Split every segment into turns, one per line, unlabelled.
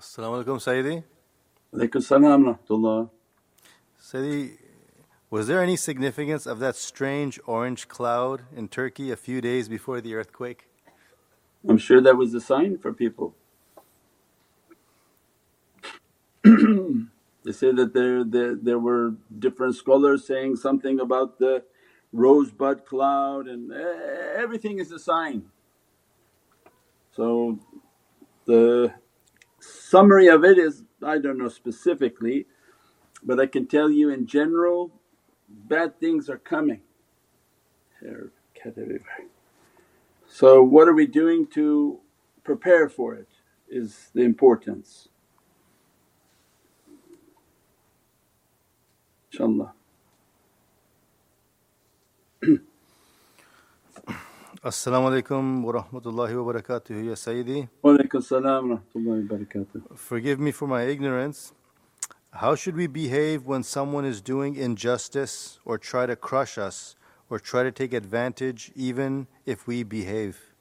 Assalamu alaikum, Sayyidi.
Alaikum salam rahmatullah.
Sayyidi, was there any significance of that strange orange cloud in Turkey a few days before the earthquake?
I'm sure that was a sign for people. they say that there, there, there were different scholars saying something about the rosebud cloud and eh, everything is a sign. So the summary of it is I don't know specifically but I can tell you in general bad things are coming. So what are we doing to prepare for it is the importance. InshaAllah.
Assalamu alaikum wa rahmatullahi wa barakatuh, Ya Sayyidi.
Wa alaykum salam wa rahmatullahi wa barakatuh.
Forgive me for my ignorance. How should we behave when someone is doing injustice or try to crush us or try to take advantage even if we behave?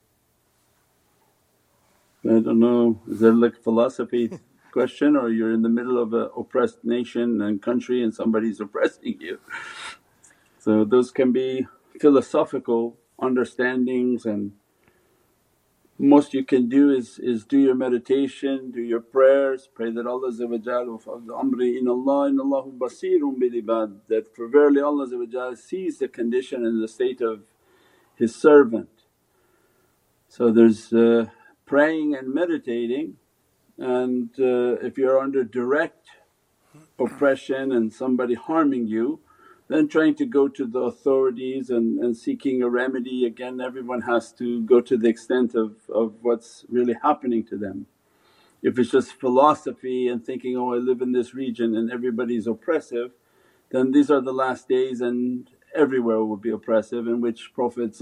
I don't know, is that like a philosophy question or you're in the middle of an oppressed nation and country and somebody's oppressing you? So those can be philosophical understandings and most you can do is, is do your meditation, do your prayers, pray that Allah amri in Allah inallahu basirun bil ibad that for verily Allah sees the condition and the state of His servant. So there's uh, praying and meditating and uh, if you're under direct oppression and somebody harming you then trying to go to the authorities and, and seeking a remedy again everyone has to go to the extent of, of what's really happening to them. If it's just philosophy and thinking, oh I live in this region and everybody's oppressive then these are the last days and everywhere will be oppressive in which Prophet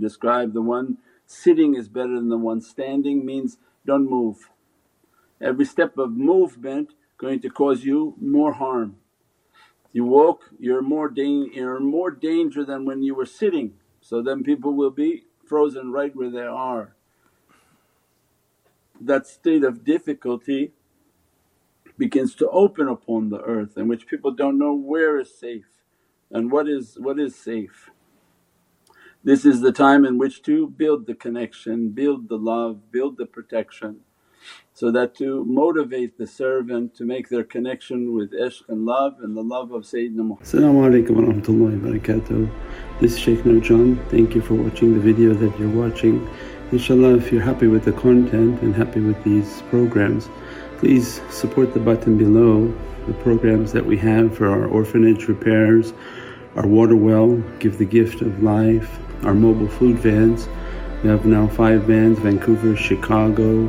described the one sitting is better than the one standing means don't move. Every step of movement going to cause you more harm you walk, you're more, you're more danger than when you were sitting. So then people will be frozen right where they are. That state of difficulty begins to open upon the earth in which people don't know where is safe and what is what is safe. This is the time in which to build the connection, build the love, build the protection so that to motivate the servant to make their connection with ishq and love and the love of Sayyidina Muhammad.
Assalamu alaikum wa rahmatullahi wa barakatuh. This is Shaykh Nurjan. Thank you for watching the video that you're watching. Inshallah if you're happy with the content and happy with these programs please support the button below the programs that we have for our orphanage repairs, our water well, give the gift of life, our mobile food vans. We have now 5 vans Vancouver, Chicago,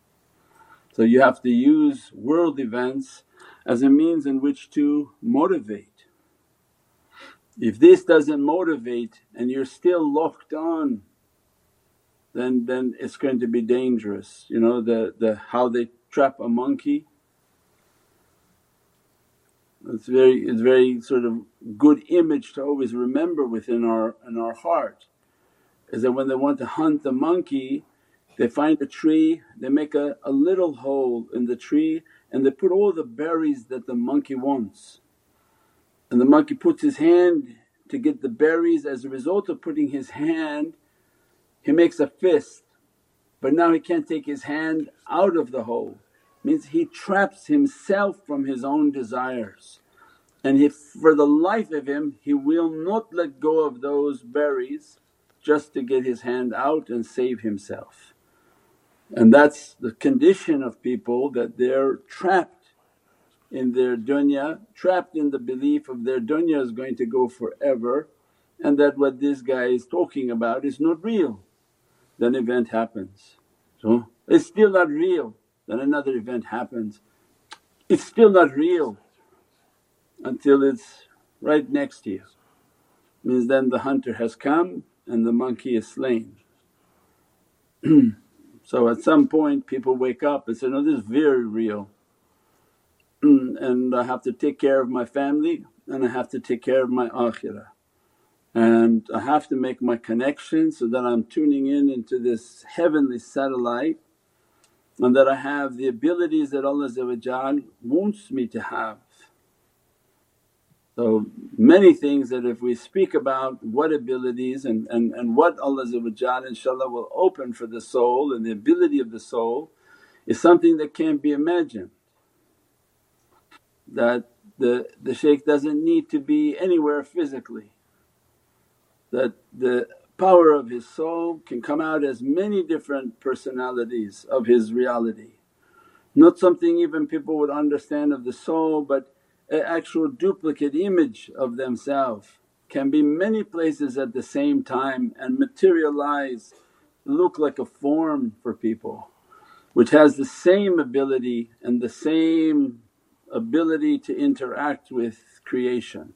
so you have to use world events as a means in which to motivate. If this doesn't motivate and you're still locked on then then it's going to be dangerous. You know the, the how they trap a monkey it's very it's very sort of good image to always remember within our in our heart is that when they want to hunt the monkey they find a tree, they make a, a little hole in the tree and they put all the berries that the monkey wants. And the monkey puts his hand to get the berries, as a result of putting his hand he makes a fist but now he can't take his hand out of the hole means he traps himself from his own desires and if for the life of him he will not let go of those berries just to get his hand out and save himself. And that's the condition of people that they're trapped in their dunya, trapped in the belief of their dunya is going to go forever and that what this guy is talking about is not real. Then event happens. So it's still not real, then another event happens it's still not real until it's right next to you. Means then the hunter has come and the monkey is slain. so at some point people wake up and say, no this is very real mm, and I have to take care of my family and I have to take care of my akhirah. And I have to make my connection so that I'm tuning in into this heavenly satellite and that I have the abilities that Allah wants me to have. So many things that if we speak about what abilities and, and, and what Allah inshaAllah will open for the soul and the ability of the soul is something that can't be imagined that the, the shaykh doesn't need to be anywhere physically, that the power of his soul can come out as many different personalities of his reality. Not something even people would understand of the soul but an actual duplicate image of themselves can be many places at the same time and materialize, look like a form for people which has the same ability and the same ability to interact with creation.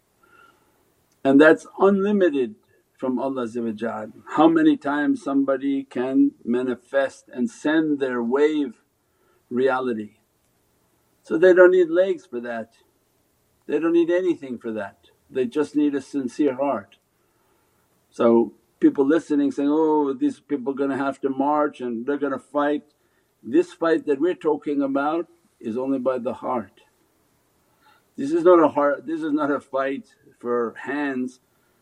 And that's unlimited from Allah How many times somebody can manifest and send their wave reality. So they don't need legs for that, they don't need anything for that, they just need a sincere heart. So people listening saying, oh these people are gonna have to march and they're gonna fight. This fight that we're talking about is only by the heart. This is not a heart, this is not a fight for hands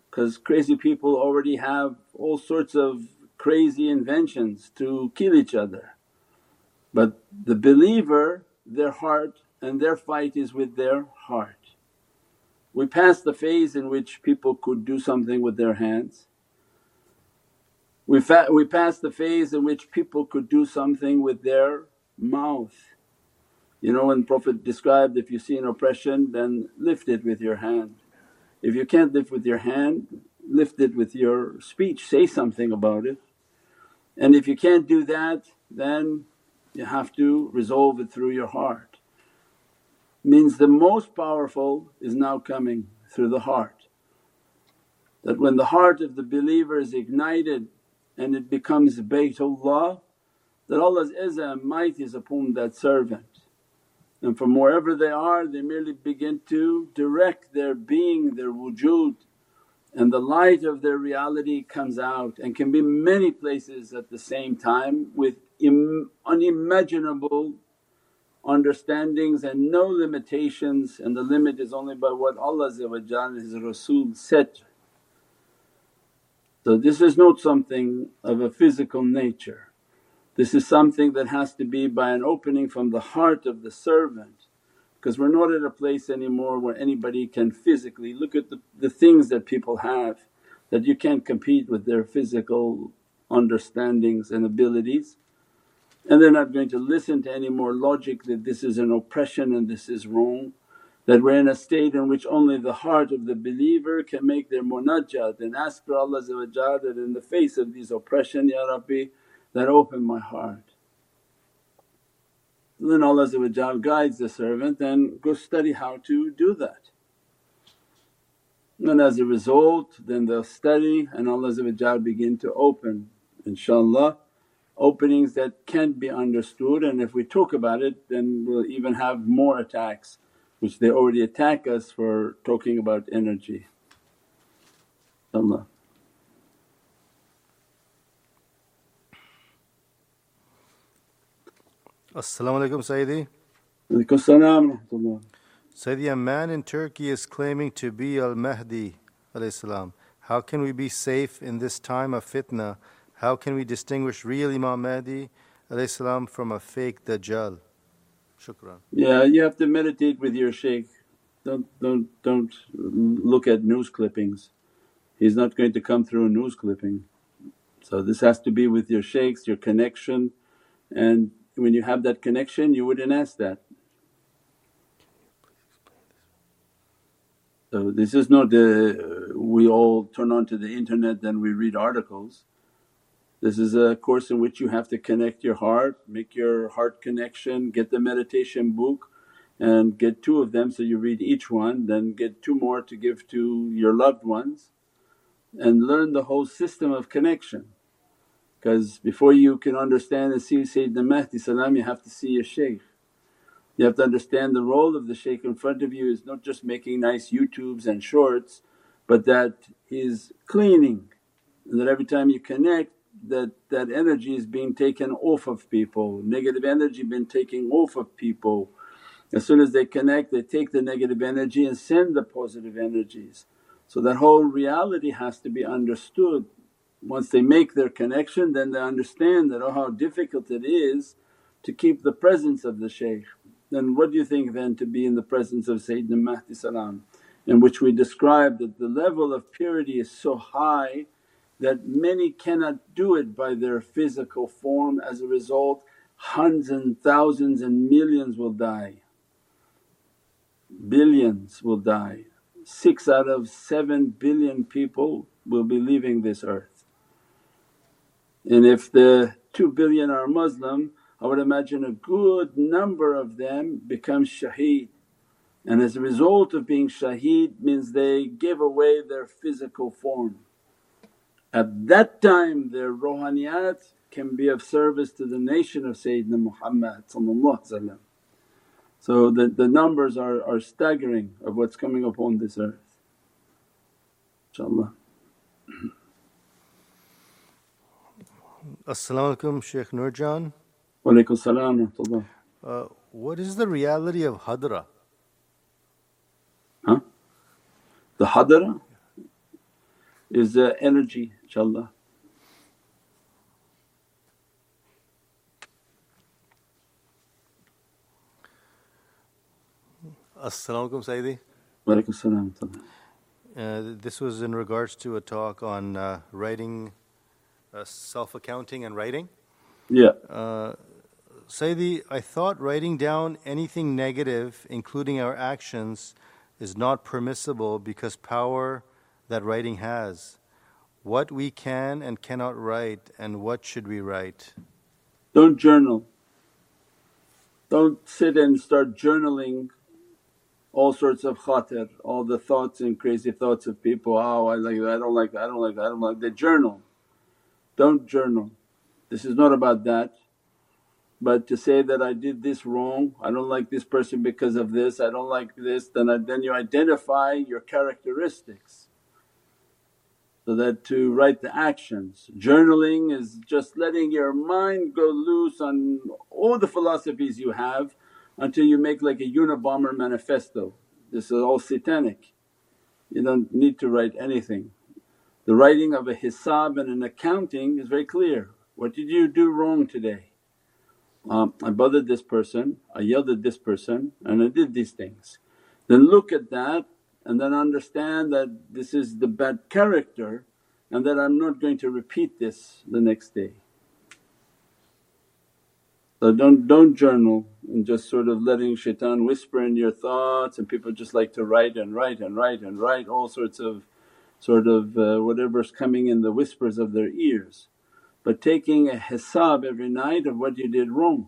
because crazy people already have all sorts of crazy inventions to kill each other. But the believer their heart and their fight is with their heart. We passed the phase in which people could do something with their hands. We, fa- we passed the phase in which people could do something with their mouth. You know when Prophet described, if you see an oppression then lift it with your hand. If you can't lift with your hand, lift it with your speech, say something about it. And if you can't do that then you have to resolve it through your heart. Means the most powerful is now coming through the heart. That when the heart of the believer is ignited and it becomes Baytullah that Allah's izzah and might is upon that servant and from wherever they are they merely begin to direct their being, their wujud and the light of their reality comes out and can be many places at the same time with Im- unimaginable understandings and no limitations and the limit is only by what Allah and His Rasul set. So this is not something of a physical nature this is something that has to be by an opening from the heart of the servant because we're not at a place anymore where anybody can physically look at the, the things that people have that you can't compete with their physical understandings and abilities and they're not going to listen to any more logic that this is an oppression and this is wrong. That we're in a state in which only the heart of the believer can make their munajat and ask for Allah that in the face of these oppression, Ya Rabbi that open my heart. Then Allah guides the servant and go study how to do that. And as a result then they'll study and Allah begin to open inshaAllah openings that can't be understood and if we talk about it then we'll even have more attacks which they already attack us for talking about energy. Allah.
As-salamu alaykum Sayyidi.
Alaykum salam
Sayyidi, a man in Turkey is claiming to be Al-Mahdi. How can we be safe in this time of fitna? How can we distinguish real Imam Mahdi salam from a fake Dajjal? Shukran.
Yeah, you have to meditate with your shaykh. Don't, don't, don't look at news clippings. He's not going to come through a news clipping. So this has to be with your shaykhs, your connection and when you have that connection you wouldn't ask that. So this is not the, we all turn on to the internet then we read articles. This is a course in which you have to connect your heart, make your heart connection, get the meditation book and get two of them so you read each one, then get two more to give to your loved ones and learn the whole system of connection. Because before you can understand and see Sayyidina Mahdi salam you have to see a shaykh. You have to understand the role of the shaykh in front of you is not just making nice YouTubes and shorts but that he's cleaning and that every time you connect that that energy is being taken off of people, negative energy been taken off of people. As soon as they connect they take the negative energy and send the positive energies. So that whole reality has to be understood. Once they make their connection then they understand that, oh how difficult it is to keep the presence of the shaykh. Then what do you think then to be in the presence of Sayyidina Mahdi salam in which we described that the level of purity is so high that many cannot do it by their physical form as a result hundreds and thousands and millions will die, billions will die. 6 out of 7 billion people will be leaving this earth. And if the 2 billion are Muslim I would imagine a good number of them become shaheed and as a result of being shaheed means they give away their physical form. At that time their rohaniyat can be of service to the nation of Sayyidina Muhammad So the, the numbers are, are staggering of what's coming upon this earth inshaAllah.
As-salamu alaykum Shaykh Nurjan.
Wa alaykum salam
uh, What is the reality of hadra?
Huh? The hadra is the energy inshaAllah.
As-salamu alaykum Sayyidi. Uh, This was in regards to a talk on uh, writing, uh, self accounting and writing.
Yeah.
Uh, Sayyidi, I thought writing down anything negative, including our actions, is not permissible because power that writing has. What we can and cannot write, and what should we write?
Don't journal. Don't sit and start journaling all sorts of khatir, all the thoughts and crazy thoughts of people, oh I like I don't like I don't like I don't like that. Journal. Don't journal. This is not about that. But to say that I did this wrong, I don't like this person because of this, I don't like this, then, I, then you identify your characteristics. So that to write the actions. Journaling is just letting your mind go loose on all the philosophies you have until you make like a Unabomber manifesto. This is all satanic. You don't need to write anything. The writing of a hisab and an accounting is very clear. What did you do wrong today? um, I bothered this person, I yelled at this person and I did these things. Then look at that and then understand that this is the bad character and that I'm not going to repeat this the next day. So don't, don't journal and just sort of letting shaitan whisper in your thoughts and people just like to write and write and write and write all sorts of sort of uh, whatever's coming in the whispers of their ears but taking a hisab every night of what you did wrong.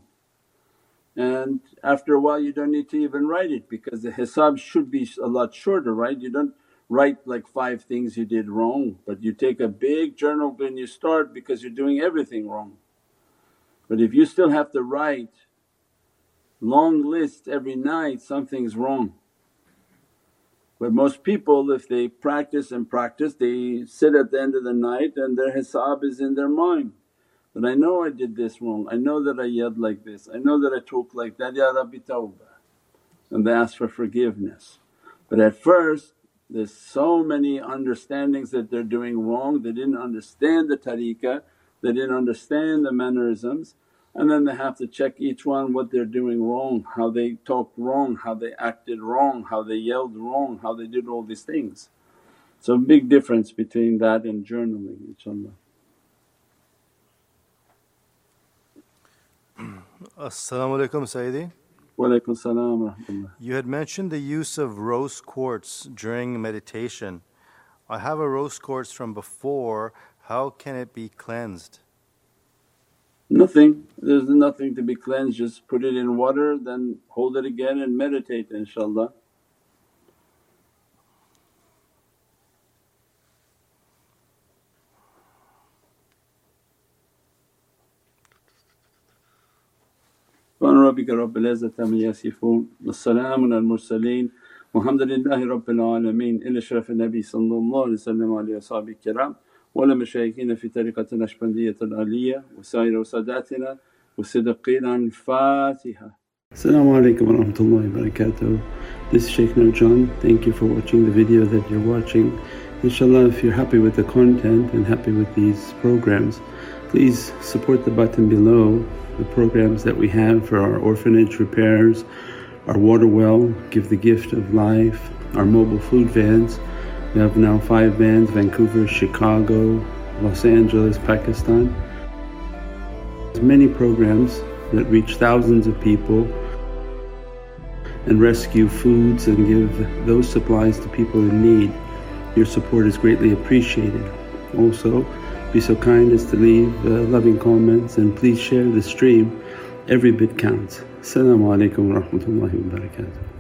And after a while you don't need to even write it because the hisab should be a lot shorter right? You don't write like five things you did wrong but you take a big journal when you start because you're doing everything wrong. But if you still have to write long lists every night something's wrong. But most people if they practice and practice they sit at the end of the night and their hisab is in their mind that I know I did this wrong, I know that I yelled like this, I know that I talked like that, Ya Rabbi tawbah and they ask for forgiveness. But at first there's so many understandings that they're doing wrong, they didn't understand the tariqah, they didn't understand the mannerisms. And then they have to check each one what they're doing wrong, how they talked wrong, how they acted wrong, how they yelled wrong, how they did all these things. So big difference between that and journaling inshaAllah.
As-salamu alaykum Sayyidi.
Wa alaykum salam
You had mentioned the use of rose quartz during meditation. I have a rose quartz from before, how can it be cleansed?
Nothing, there's nothing to be cleansed, just put it in water then hold it again and meditate inshaAllah. ربك رب العزة عما يصفون والسلام على المرسلين والحمد لله رب العالمين إلى شرف النبي صلى الله عليه وسلم وعلى أصحابه الكرام وعلى مشايخنا في طريقة النشبندية العالية وسائر وساداتنا والصديقين الفاتحة
Assalamu alaikum wa rahmatullahi wa barakatuh. This is Shaykh Nurjan. Thank you for watching the video that you're watching. Inshallah if you're happy with the content and happy with these programs please support the button below the programs that we have for our orphanage repairs, our water well, Give the Gift of Life, our mobile food vans. We have now five vans Vancouver, Chicago, Los Angeles, Pakistan. There's many programs that reach thousands of people and rescue foods and give those supplies to people in need. Your support is greatly appreciated. Also, be so kind as to leave uh, loving comments and please share the stream. Every bit counts. Assalamu alaikum wa rahmatullahi wa barakatuh.